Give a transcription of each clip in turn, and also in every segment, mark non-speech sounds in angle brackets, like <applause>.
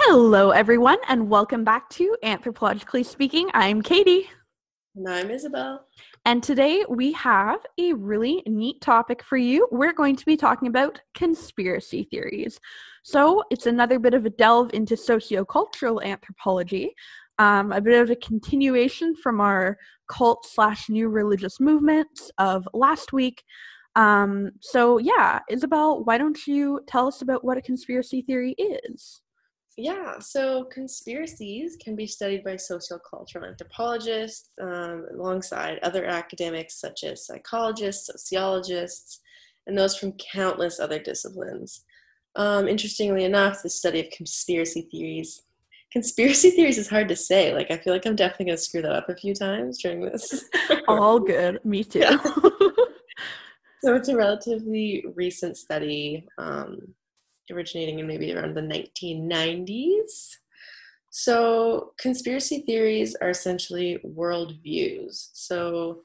Hello, everyone, and welcome back to Anthropologically Speaking. I'm Katie. And I'm Isabel. And today we have a really neat topic for you. We're going to be talking about conspiracy theories. So it's another bit of a delve into sociocultural anthropology, um, a bit of a continuation from our cult slash new religious movements of last week. Um, so, yeah, Isabel, why don't you tell us about what a conspiracy theory is? Yeah, so conspiracies can be studied by sociocultural anthropologists um, alongside other academics such as psychologists, sociologists, and those from countless other disciplines. Um, interestingly enough, the study of conspiracy theories. Conspiracy <laughs> theories is hard to say. Like, I feel like I'm definitely going to screw that up a few times during this. <laughs> All good. Me too. Yeah. <laughs> so, it's a relatively recent study. Um, originating in maybe around the 1990s. So, conspiracy theories are essentially worldviews. So,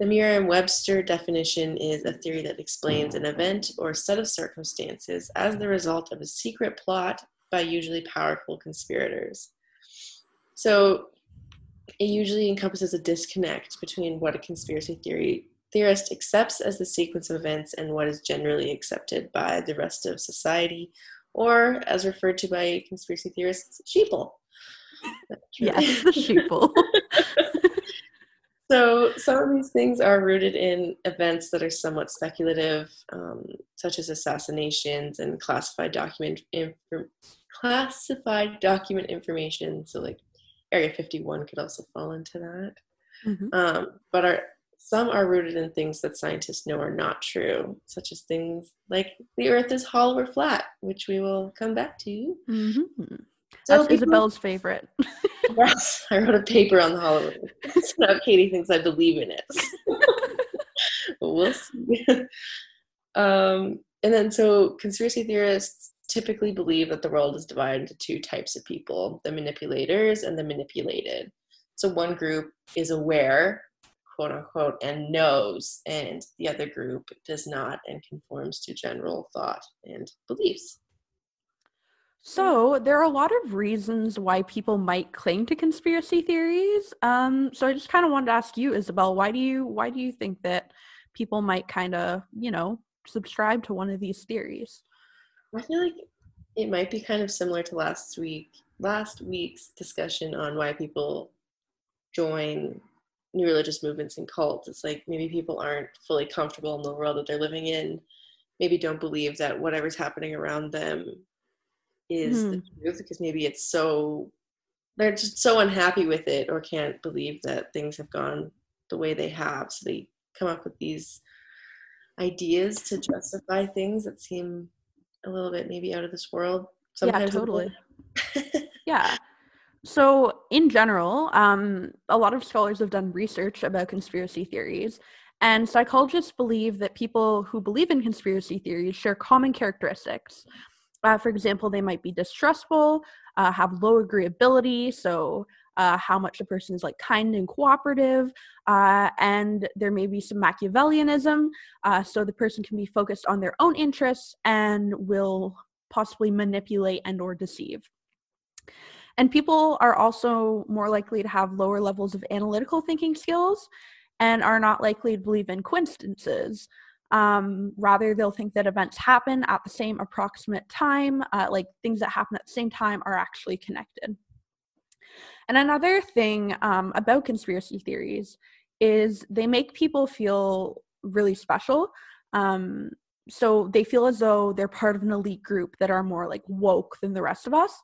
the Merriam Webster definition is a theory that explains an event or set of circumstances as the result of a secret plot by usually powerful conspirators. So, it usually encompasses a disconnect between what a conspiracy theory theorist accepts as the sequence of events and what is generally accepted by the rest of society, or as referred to by conspiracy theorists, sheeple. <laughs> Yes, the <laughs> sheeple. so some of these things are rooted in events that are somewhat speculative, um, such as assassinations and classified document inf- classified document information. So like Area 51 could also fall into that. Mm-hmm. Um, but are some are rooted in things that scientists know are not true, such as things like the Earth is hollow or flat, which we will come back to. Mm-hmm. So That's people, Isabel's favorite. <laughs> yes, I wrote a paper on the hollow Earth. so now Katie thinks I believe in it. <laughs> we'll see. <laughs> Um, and then, so conspiracy theorists typically believe that the world is divided into two types of people the manipulators and the manipulated. So, one group is aware quote unquote and knows and the other group does not and conforms to general thought and beliefs. So there are a lot of reasons why people might cling to conspiracy theories. Um, so i just kind of wanted to ask you isabel why do you why do you think that people might kind of you know subscribe to one of these theories? I feel like it might be kind of similar to last week last week's discussion on why people join new religious movements and cults it's like maybe people aren't fully comfortable in the world that they're living in maybe don't believe that whatever's happening around them is mm. the hmm. truth because maybe it's so they're just so unhappy with it or can't believe that things have gone the way they have so they come up with these ideas to justify things that seem a little bit maybe out of this world Sometimes <laughs> yeah totally yeah so, in general, um, a lot of scholars have done research about conspiracy theories, and psychologists believe that people who believe in conspiracy theories share common characteristics. Uh, for example, they might be distrustful, uh, have low agreeability, so uh, how much a person is like kind and cooperative, uh, and there may be some Machiavellianism, uh, so the person can be focused on their own interests and will possibly manipulate and or deceive. And people are also more likely to have lower levels of analytical thinking skills and are not likely to believe in coincidences. Um, rather, they'll think that events happen at the same approximate time, uh, like things that happen at the same time are actually connected. And another thing um, about conspiracy theories is they make people feel really special. Um, so they feel as though they're part of an elite group that are more like woke than the rest of us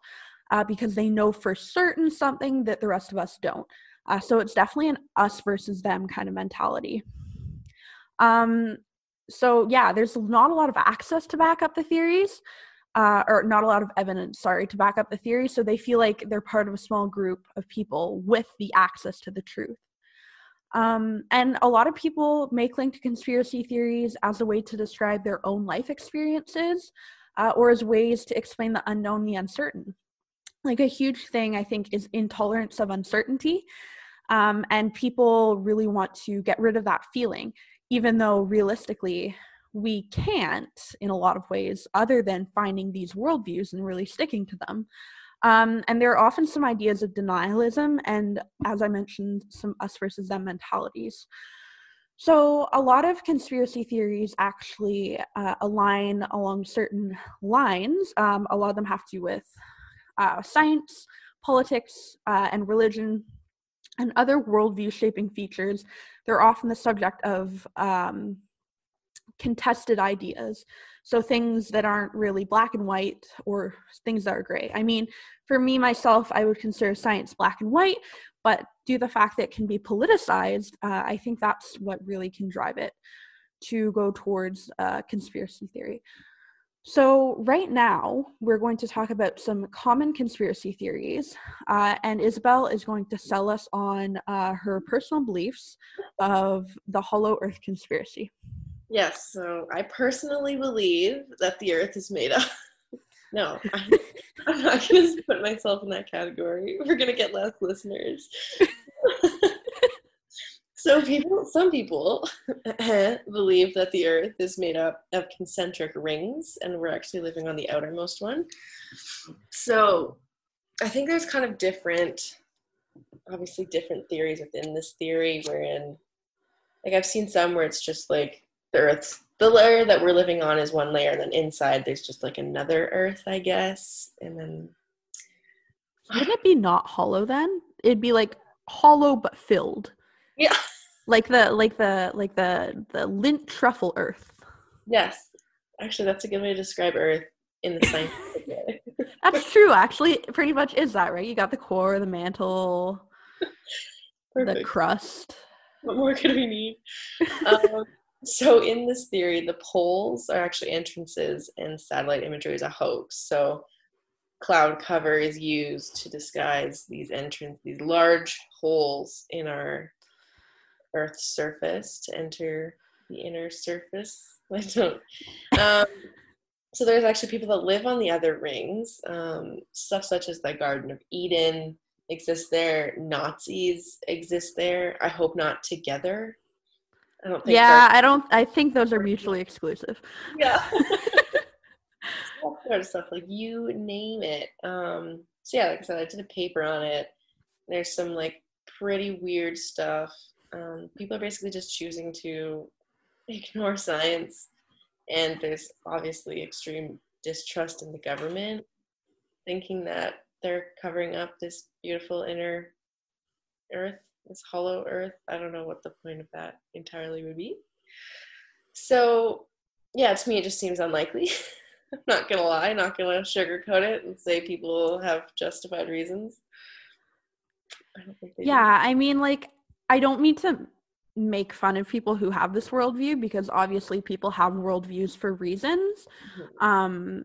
uh, because they know for certain something that the rest of us don't. Uh, so it's definitely an us versus them kind of mentality. Um, so yeah, there's not a lot of access to back up the theories, uh, or not a lot of evidence, sorry, to back up the theory. So they feel like they're part of a small group of people with the access to the truth. Um, and a lot of people make cling to conspiracy theories as a way to describe their own life experiences uh, or as ways to explain the unknown, the uncertain like a huge thing i think is intolerance of uncertainty um, and people really want to get rid of that feeling even though realistically we can't in a lot of ways other than finding these worldviews and really sticking to them Um, and there are often some ideas of denialism and, as I mentioned, some us versus them mentalities. So, a lot of conspiracy theories actually uh, align along certain lines. Um, a lot of them have to do with uh, science, politics, uh, and religion, and other worldview shaping features. They're often the subject of um, contested ideas. So things that aren't really black and white or things that are gray. I mean, for me myself, I would consider science black and white, but due to the fact that it can be politicized, uh, I think that's what really can drive it to go towards uh, conspiracy theory. So, right now, we're going to talk about some common conspiracy theories, uh, and Isabel is going to sell us on uh, her personal beliefs of the Hollow Earth conspiracy. Yes, so I personally believe that the Earth is made up. <laughs> no, <laughs> I'm, I'm not going to put myself in that category. We're going to get less listeners. <laughs> so people, some people <laughs> believe that the Earth is made up of concentric rings, and we're actually living on the outermost one. So I think there's kind of different, obviously different theories within this theory, wherein, like I've seen some where it's just like the Earth's the layer that we're living on is one layer, and then inside there's just like another Earth, I guess, and then. Wouldn't it be not hollow then? It'd be like hollow but filled. Yeah. <laughs> Like the like the like the the Lindt truffle Earth. Yes, actually, that's a good way to describe Earth in the scientific way. <laughs> that's true. Actually, pretty much is that right? You got the core, the mantle, <laughs> Perfect. the crust. What more could we need? Um, <laughs> so in this theory, the poles are actually entrances and satellite imagery is a hoax. So cloud cover is used to disguise these entrance, these large holes in our Earth's surface to enter the inner surface. <laughs> I don't. <laughs> Um, so there's actually people that live on the other rings. Um, stuff such as the Garden of Eden exists there. Nazis exist there. I hope not together. I don't think. Yeah, I don't. I think those are mutually exclusive. Yeah. <laughs> all sort of stuff like you name it. Um, so yeah, like I said, I did a paper on it. There's some like pretty weird stuff. Um, people are basically just choosing to <laughs> ignore science, and there's obviously extreme distrust in the government, thinking that they're covering up this beautiful inner earth this hollow earth. I don't know what the point of that entirely would be. So, yeah, to me, it just seems unlikely. <laughs> I'm not gonna lie, not gonna sugarcoat it and say people have justified reasons. I yeah, do. I mean, like, I don't mean to make fun of people who have this worldview because obviously people have worldviews for reasons. Mm-hmm. Um,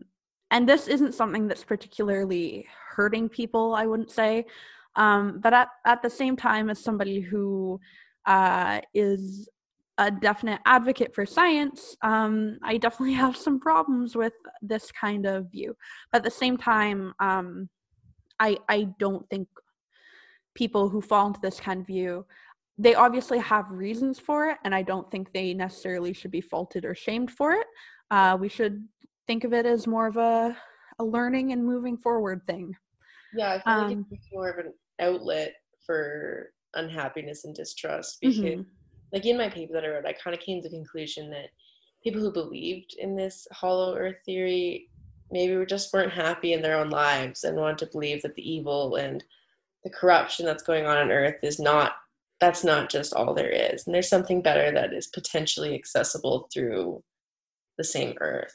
and this isn't something that's particularly hurting people, I wouldn't say. Um, but at, at the same time, as somebody who uh, is a definite advocate for science, um, I definitely <laughs> have some problems with this kind of view. But at the same time, um, I I don't think people who fall into this kind of view they obviously have reasons for it, and I don't think they necessarily should be faulted or shamed for it. Uh, we should think of it as more of a a learning and moving forward thing. Yeah, I feel um, like it's more of an outlet for unhappiness and distrust because mm-hmm. like in my paper that I wrote, I kind of came to the conclusion that people who believed in this hollow earth theory maybe were just weren't happy in their own lives and wanted to believe that the evil and the corruption that's going on on earth is not that's not just all there is and there's something better that is potentially accessible through the same earth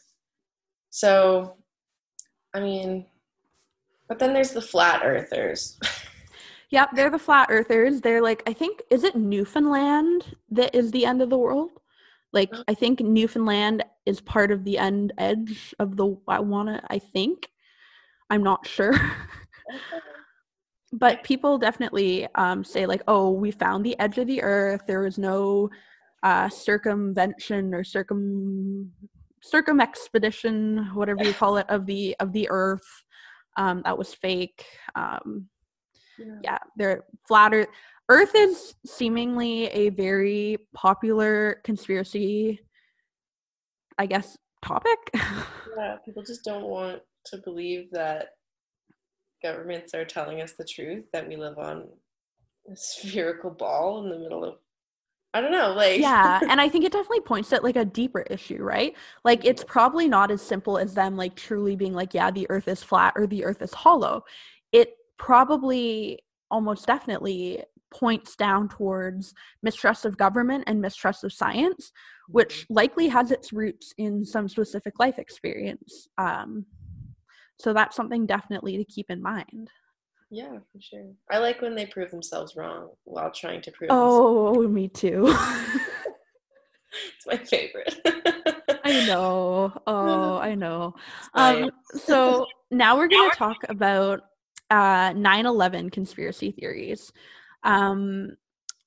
so i mean but then there's the flat earthers <laughs> Yep, they're the flat earthers. They're like, I think, is it Newfoundland that is the end of the world? Like, I think Newfoundland is part of the end edge of the, I want to, I think. I'm not sure. But people definitely um, say, like, oh, we found the edge of the earth. There was no uh, circumvention or circum circum expedition whatever you call it, of the of the earth. Um, that was fake. Um, yeah, yeah they're flatter earth is seemingly a very popular conspiracy i guess topic <laughs> yeah people just don't want to believe that governments are telling us the truth that we live on a spherical ball in the middle of I don't know, like Yeah, <laughs> and I think it definitely points at like a deeper issue, right? Like it's probably not as simple as them like truly being like, yeah, the earth is flat or the earth is hollow. It probably almost definitely points down towards mistrust of government and mistrust of science, which Mm-hmm. likely has its roots in some specific life experience. Um, so that's something definitely to keep in mind. Yeah, for sure. I like when they prove themselves wrong while trying to prove themselves. Oh, me too. <laughs> <laughs> It's my favorite. I know. <laughs> Oh, I know. Um, so now we're going to talk about uh, 9/11 conspiracy theories. Um,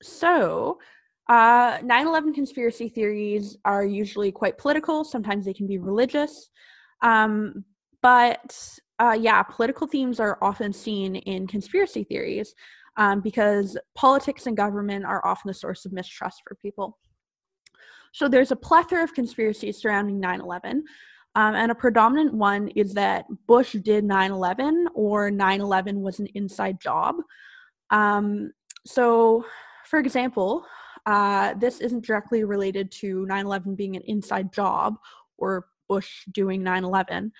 so, uh, 9/11 conspiracy theories are usually quite political. Sometimes they can be religious, um, but uh, yeah, political themes are often seen in conspiracy theories um, because politics and government are often the source of mistrust for people. So there's a plethora of conspiracies surrounding 9 11. Um, and a predominant one is that Bush did 9 11 or 9 11 was an inside job. Um, so, for example, uh, this isn't directly related to 9 11 being an inside job or Bush doing 9 11.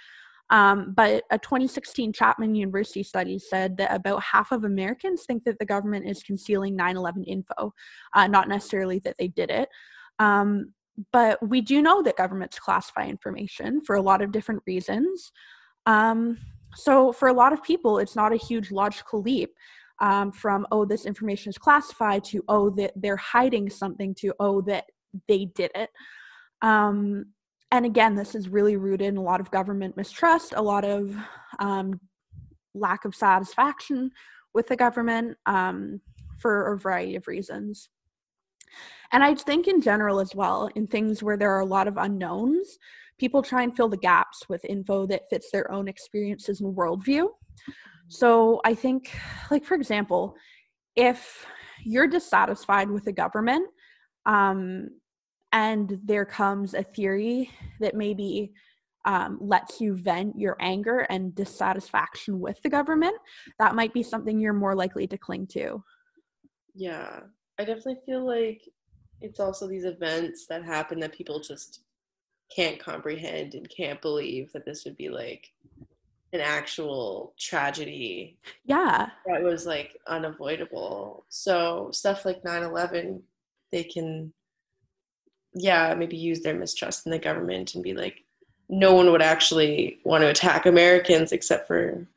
Um, but a 2016 Chapman University study said that about half of Americans think that the government is concealing 9 11 info, uh, not necessarily that they did it. Um, but we do know that governments classify information for a lot of different reasons. Um, so, for a lot of people, it's not a huge logical leap um, from, oh, this information is classified to, oh, that they're hiding something to, oh, that they did it. Um, and again, this is really rooted in a lot of government mistrust, a lot of um, lack of satisfaction with the government um, for a variety of reasons. And I think in general as well, in things where there are a lot of unknowns, people try and fill the gaps with info that fits their own experiences and worldview. So I think, like, for example, if you're dissatisfied with the government, um, and there comes a theory that maybe um, lets you vent your anger and dissatisfaction with the government, that might be something you're more likely to cling to. yeah, I definitely feel like it's also these events that happen that people just can't comprehend and can't believe that this would be like an actual tragedy Yeah, that was like unavoidable. So stuff like 9/11, they can yeah, maybe use their mistrust in the government and be like no one would actually want to attack Americans except for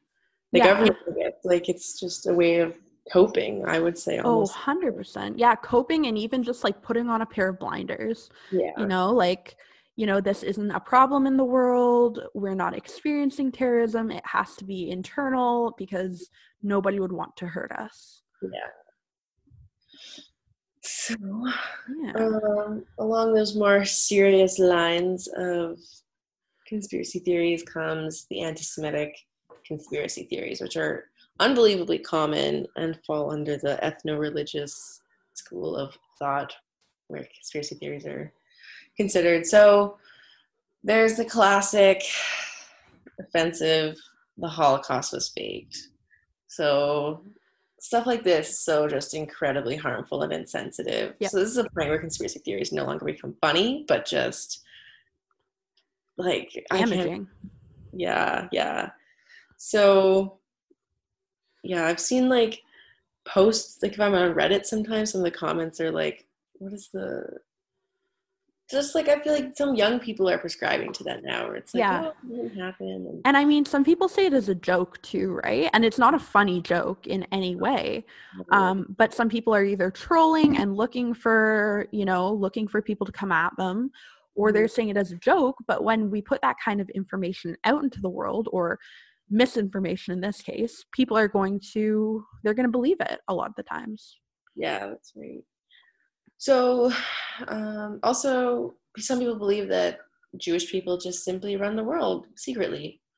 the Yeah. government. Like it's just a way of coping, I would say Oh, almost. 100%. Yeah, coping and even just like putting on a pair of blinders, yeah. you know, like, you know, this isn't a problem in the world. We're not experiencing terrorism. It has to be internal because nobody would want to hurt us. Yeah. So, Yeah. um, along those more serious lines of conspiracy theories comes the anti-Semitic conspiracy theories, which are unbelievably common and fall under the ethno-religious school of thought, where conspiracy theories are considered. So, there's the classic offensive: the Holocaust was faked. So stuff like this so just incredibly harmful and insensitive. Yep. So this is a point where conspiracy theories no longer become funny, but just like Damaging. yeah, yeah. So yeah, I've seen like posts like if I'm on Reddit sometimes some of the comments are like, what is the just like I feel like some young people are prescribing to that now where it's like, Yeah. oh, it didn't happen and And I mean, some people say it as a joke too, right? And it's not a funny joke in any way. Um, but some people are either trolling and looking for, you know, looking for people to come at them, or they're saying it as a joke. But when we put that kind of information out into the world, or misinformation in this case, people are going to, they're going to believe it a lot of the times. Yeah, that's right. So, um, also, some people believe that Jewish people just simply run the world secretly. <laughs>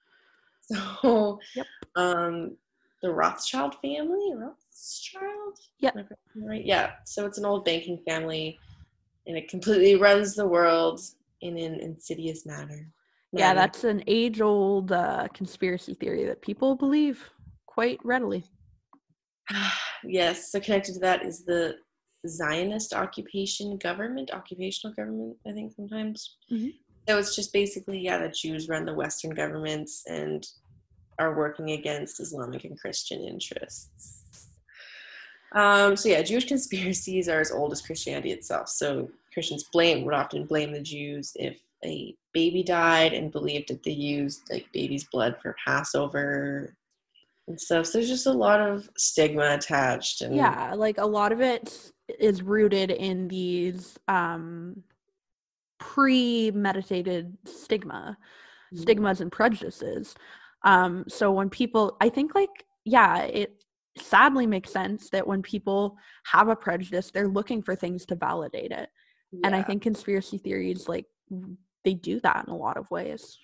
So, Yep. um, the Rothschild family, Rothschild, Yep. Am I pronouncing it right? Yeah. So it's an old banking family, and it completely runs the world in an insidious manner. Yeah, manner. that's an age old uh, conspiracy theory that people believe quite readily. <sighs> yes, so connected to that is the Zionist occupation government, occupational government, I think sometimes. Mm-hmm. So it's just basically, yeah, that Jews run the Western governments and are working against Islamic and Christian interests. Um, so yeah, Jewish <laughs> conspiracies are as old as Christianity itself. So Christians blame would often blame the Jews if a baby died and believed that they used like baby's blood for Passover and stuff. So there's just a lot of stigma attached. And yeah, like a lot of it is rooted in these um, premeditated stigma, mm-hmm. stigmas and prejudices. Um, so when people, I think like yeah, it sadly makes sense that when people have a prejudice, they're looking for things to validate it. Yeah. And I think conspiracy theories like they do that in a lot of ways.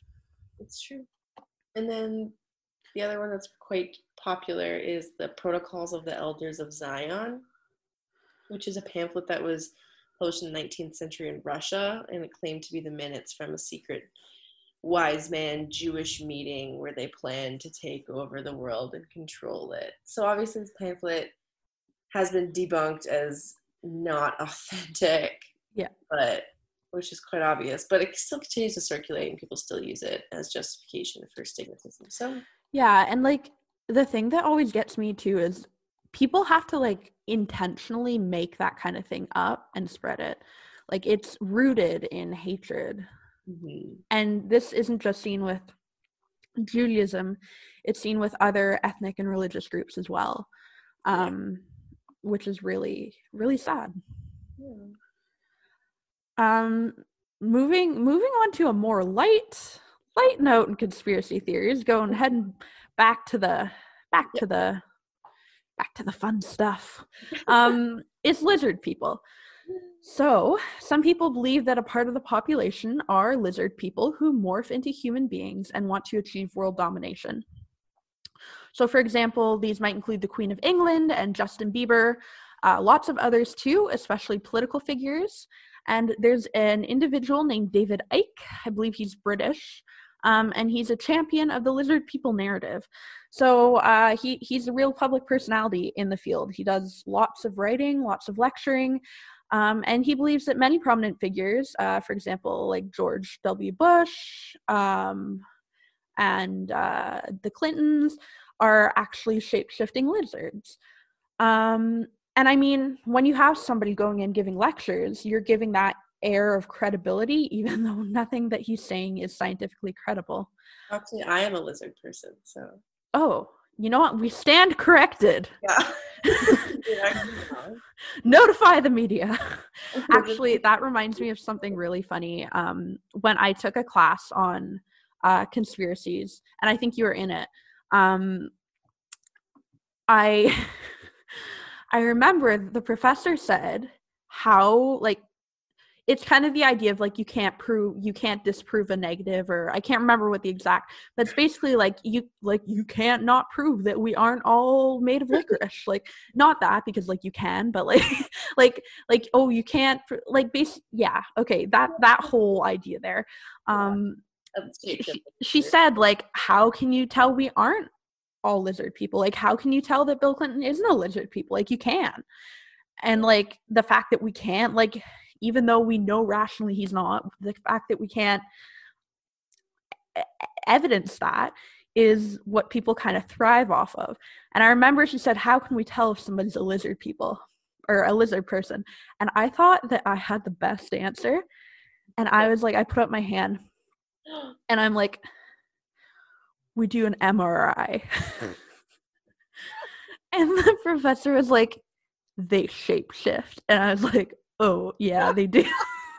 It's true. And then the other one that's quite popular is the Protocols of the Elders of Zion, which is a pamphlet that was published in the 19th century in Russia, and it claimed to be the minutes from a secret wise man Jewish meeting where they planned to take over the world and control it. So obviously, this pamphlet has been debunked as not authentic. Yeah. But which is quite obvious, but it still continues to circulate and people still use it as justification for stigmatism. So yeah, and like the thing that always gets me too is people have to like intentionally make that kind of thing up and spread it. Like it's rooted in hatred. Mm-hmm. And this isn't just seen with Judaism, it's seen with other ethnic and religious groups as well. Um, yeah. which is really, really sad. Yeah. Um, moving moving on to a more light light note in conspiracy theories, going heading back to the back yep. to the back to the fun stuff. Um, it's lizard people. So, some people believe that a part of the population are lizard people who morph into human beings and want to achieve world domination. So, for example, these might include the Queen of England and Justin Bieber, uh, lots of others too, especially political figures. And there's an individual named David Icke, I believe he's British, um, and he's a champion of the lizard people narrative. So uh, he he's a real public personality in the field. He does lots of writing, lots of lecturing, um, and he believes that many prominent figures, uh, for example, like George W. Bush um, and uh, the Clintons, are actually shape shifting lizards. Um, and I mean, when you have somebody going in giving lectures, you're giving that air of credibility, <laughs> even though nothing that he's saying is scientifically credible. Actually, I am a lizard person, so. Oh, you know what? We stand corrected. <laughs> Yeah. <laughs> Notify the media. <laughs> Actually, that reminds me of something really funny. Um, when I took a class on uh, conspiracies, and I think you were in it, um, I. I remember the professor said how like it's kind of the idea of like you can't prove you can't disprove a negative or I can't remember what the exact but it's basically like you like you can't not prove that we aren't all made of <laughs> licorice like not that because like you can but like <laughs> like like oh you can't like base yeah okay that that whole idea there um she, she said like how can you tell we aren't all lizard people. Like, how can you tell that Bill Clinton isn't a lizard people? Like, you can. And like the fact that we can't, like, even though we know rationally he's not, the fact that we can't evidence that is what people kind of thrive off of. And I remember she said, How can we tell if somebody's a lizard people or a lizard person? And I thought that I had the best answer. And I was like, I put up my hand and I'm like, we do an MRI. <laughs> and the professor was like, they shapeshift. And I was like, oh, yeah, they do. <laughs> <laughs>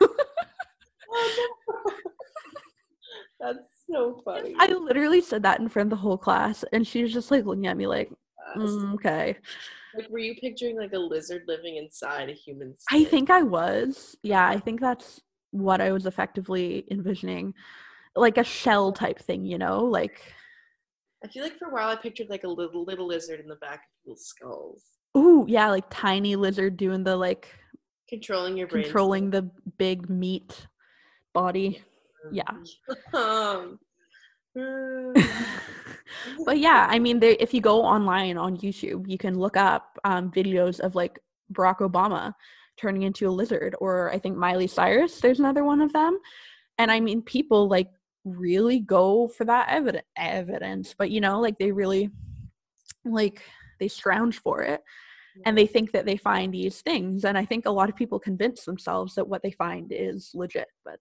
That's so funny. I literally said that in front of the whole class, and she was just like looking at me like, mm, okay. Like, were you picturing like a lizard living inside a human? Skin? I think I was. Yeah, I think that's what I was effectively envisioning, like a shell type thing, you know, like I feel like for a while I pictured like a little little lizard in the back of people's skulls. Ooh, yeah, like tiny lizard doing the like controlling your brain. Controlling the big meat body. Yeah. <laughs> um <laughs> but yeah, I mean, they, if you go online on YouTube, you can look up um, videos of like Barack Obama turning into a lizard, or I think Miley Cyrus. There's another one of them, and I mean, people like really go for that evidence. Evidence, but you know, like they really like they scrounge for it and they think that they find these things and i think a lot of people convince themselves that what they find is legit but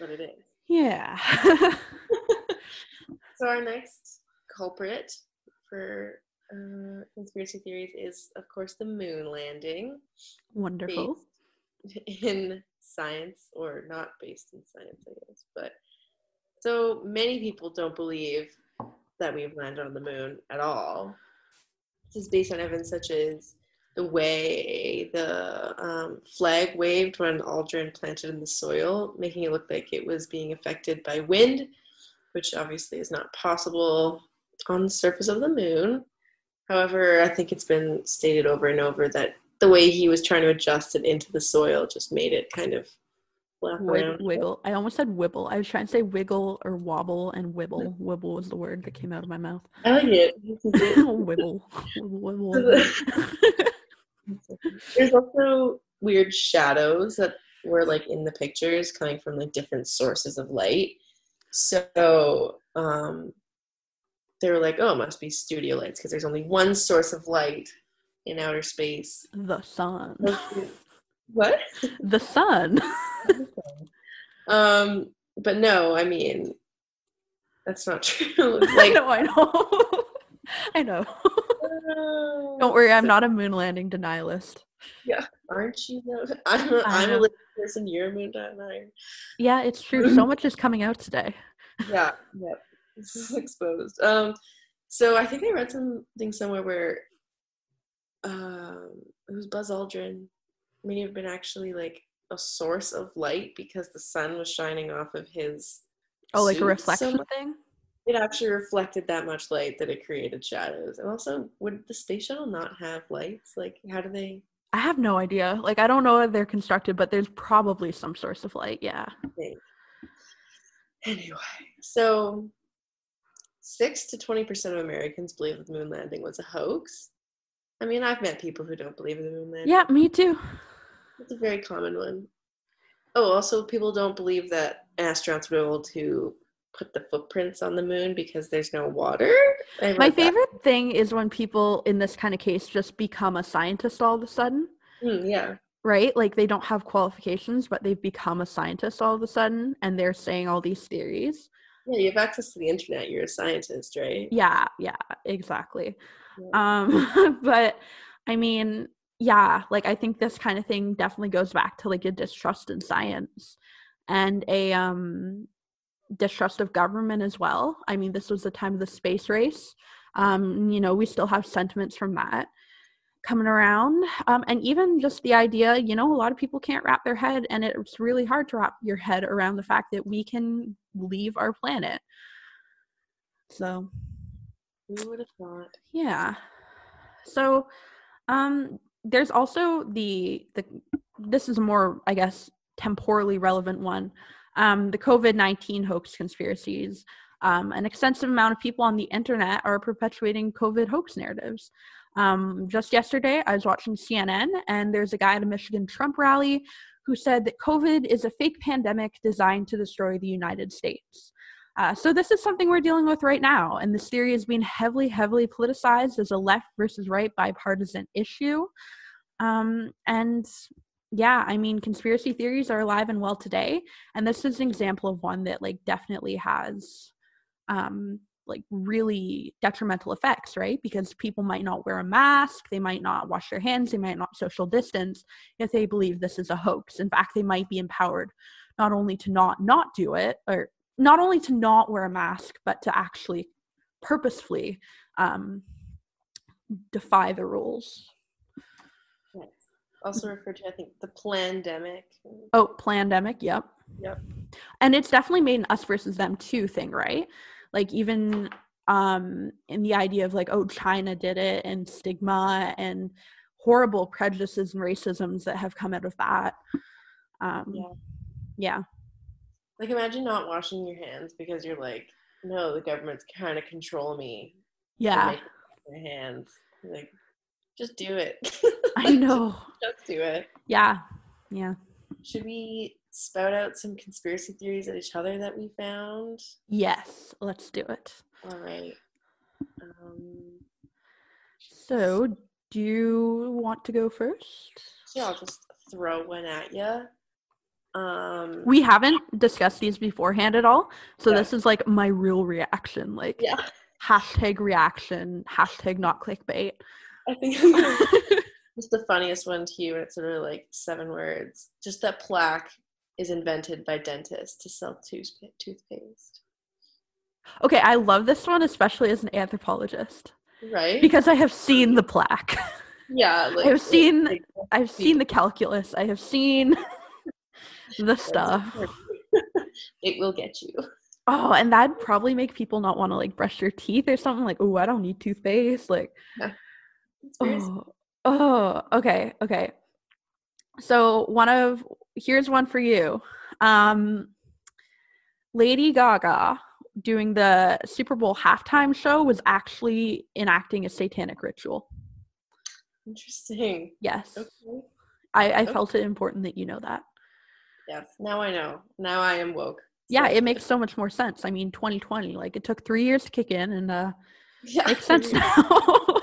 but it is. Yeah. <laughs> So our next culprit for uh, conspiracy theories is of course the moon landing wonderful. in science or not based in science i guess but so many people don't believe that we've landed on the moon at all this is based on evidence such as the way the um, flag waved when Aldrin planted in the soil, making it look like it was being affected by wind, which obviously is not possible on the surface of the moon. However, I think it's been stated over and over that the way he was trying to adjust it into the soil just made it kind of Wig- wiggle. I almost said wibble. I was trying to say wiggle or wobble, and wibble. Wibble was the word that came out of my mouth. I like it. <laughs> wibble. wibble. wibble. There's also weird shadows that were like in the pictures coming from like different sources of light. So um, they were like, oh, it must be studio lights because there's only one source of light in outer space. The sun. What? The sun. <laughs> um, but no, I mean, that's not <laughs> true. <laughs> like, no, I know. I know. Uh, Don't worry, I'm not a moon landing denialist. Yeah, aren't you? Though? I'm a, I'm a person. You're a moon denier. Yeah, it's true. so much is coming out today. yeah. Yep. This is exposed. Um. So I think I read something somewhere where um it was Buzz Aldrin may have been actually like a source of light because the sun was shining off of his oh like a reflection so thing? It actually reflected that much light that it created shadows. And also would the space shuttle not have lights? Like how do they i have no idea. Like i don't know how they're constructed but there's probably some source of light yeah. Anyway so 6 to 20% of americans believe the moon landing was a hoax i mean i've met people who don't believe in the moon landing yeah me too it's a very common one. Oh, also, people don't believe that astronauts were able to put the footprints on the moon because there's no water. My favorite that. thing is when people in this kind of case just become a scientist all of a sudden. Mm, yeah. Right? Like they don't have qualifications, but they've become a scientist all of a sudden and they're saying all these theories. Yeah, you have access to the internet. You're a scientist, right? Yeah, yeah, exactly. <laughs> Um, <laughs> but I mean, yeah, like I think this kind of thing definitely goes back to like a distrust in science and a um distrust of government as well. I mean, this was the time of the space race. Um, you know, we still have sentiments from that coming around. Um, and even just the idea, you know, a lot of people can't wrap their head, and it's really hard to wrap your head around the fact that we can leave our planet. So, who would have thought? Yeah. So, um, there's also the the this is a more i guess temporally relevant one um, the covid-19 hoax conspiracies um, an extensive amount of people on the internet are perpetuating covid hoax narratives um, just yesterday i was watching cnn and there's a guy at a michigan trump rally who said that covid is a fake pandemic designed to destroy the united states uh, so this is something we're dealing with right now, and this theory is being heavily, heavily politicized as a left versus right bipartisan issue. Um, and yeah, I mean, conspiracy theories are alive and well today, and this is an example of one that like definitely has um, like really detrimental effects, right? Because people might not wear a mask, they might not wash their hands, they might not social distance if they believe this is a hoax. In fact, they might be empowered not only to not not do it or not only to not wear a mask, but to actually purposefully um, defy the rules. Also referred to, I think, the plandemic. Oh, plandemic. Yep. Yep. And it's definitely made an us versus them too thing, right? Like even um in the idea of like, oh, China did it, and stigma and horrible prejudices and racisms that have come out of that. Um, yeah. Yeah Like imagine not washing your hands because you're like, no, the government's kind of control me. Yeah. My hands. Like, just do it. <laughs> I know. just, just do it. Yeah. Yeah. Should we spout out some conspiracy theories at each other that we found? Yes, let's do it. All right. Um, so, do you want to go first? Yeah, I'll just throw one at you. Um, we haven't discussed these beforehand at all, so Yeah. this is like my real reaction. Like yeah, hashtag reaction, hashtag not clickbait. I think just <laughs> the funniest one to you, and it's sort of like seven words. Just that plaque is invented by dentists to sell toothpaste, Okay, I love this one, especially as an anthropologist, right? because I have seen the plaque. yeah, <laughs> like, I've seen- like, I've seen the calculus. I have seen the stuff. <laughs> it will get you. Oh, and that'd probably make people not want to like brush their teeth or something. Like, oh, I don't need toothpaste. Like, oh, oh, okay, okay. So one of here's one for you. Um, Lady Gaga doing the Super Bowl halftime show was actually enacting a satanic ritual. Interesting. Yes, Okay. I, I Okay. felt it important that you know that. Yes. Now I know. Now I am woke. Yeah, it makes <laughs> so much more sense. I mean, 2020, like it took three years to kick in, and uh, yeah. makes sense now. <laughs>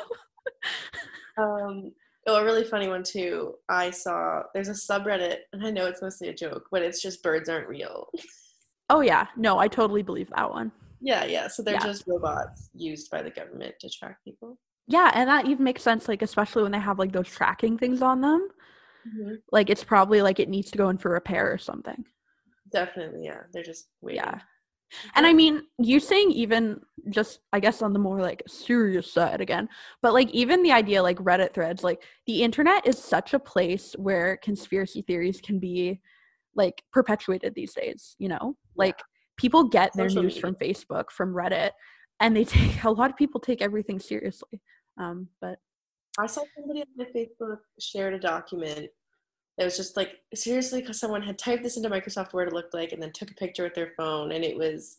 Um, oh, a really funny one too. I saw there's a subreddit, and I know it's mostly a joke, but it's just birds aren't real. oh yeah, no, I totally believe that one. yeah, yeah. So they're Yeah. just robots used by the government to track people. Yeah, and that even makes sense, like especially when they have like those tracking things on them. Mm-hmm. Like it's probably like it needs to go in for repair or something. Definitely, yeah. They're just waiting. Yeah. And I mean, you saying even just I guess on the more like serious side again, but like even the idea like Reddit threads, like the internet is such a place where conspiracy theories can be like perpetuated these days, you know? Like people get their Social news from Facebook, from Reddit, and they <laughs> take a lot of people take everything seriously. Um, but I saw somebody on my Facebook shared a document that was just like seriously because someone had typed this into Microsoft Word it looked like and then took a picture with their phone and it was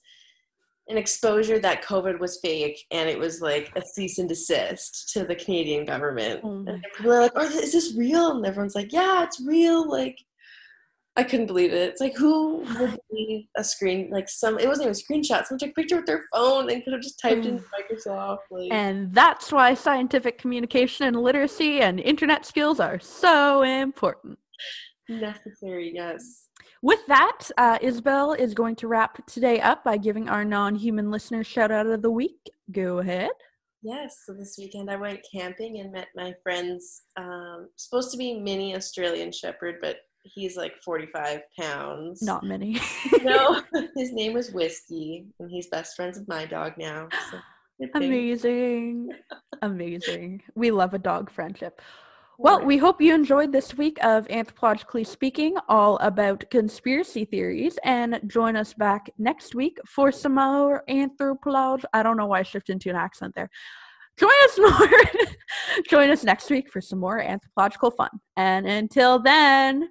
an exposure that COVID was fake and it was like a cease and desist to the Canadian government. Oh and people are like, "Oh, is this real?" And everyone's like, "Yeah, it's real." Like, I couldn't believe it. It's like who would believe a screen like some? It wasn't even a screenshot. Someone took a picture with their phone and could have just typed in Microsoft. Like, and that's why scientific communication and literacy and internet skills are so important. necessary. Yes. With that, uh, Isabel is going to wrap today up by giving our non-human listeners shout out of the week. Go ahead. Yes, so this weekend I went camping and met my friend's um, supposed to be mini Australian Shepherd, but he's like 45 pounds. Not many. <laughs> No, <laughs> his name was Whiskey, and he's best friends with my dog now. So. <gasps> Amazing. Amazing. We love a dog friendship. Well, we hope you enjoyed this week of Anthropologically Speaking, all about conspiracy theories, and join us back next week for some more anthropolog. I don't know why I shifted into an accent there. Join us <laughs> more. join us next week for some more anthropological fun. And until then,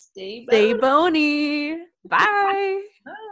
stay, stay bony. Bye. Bye.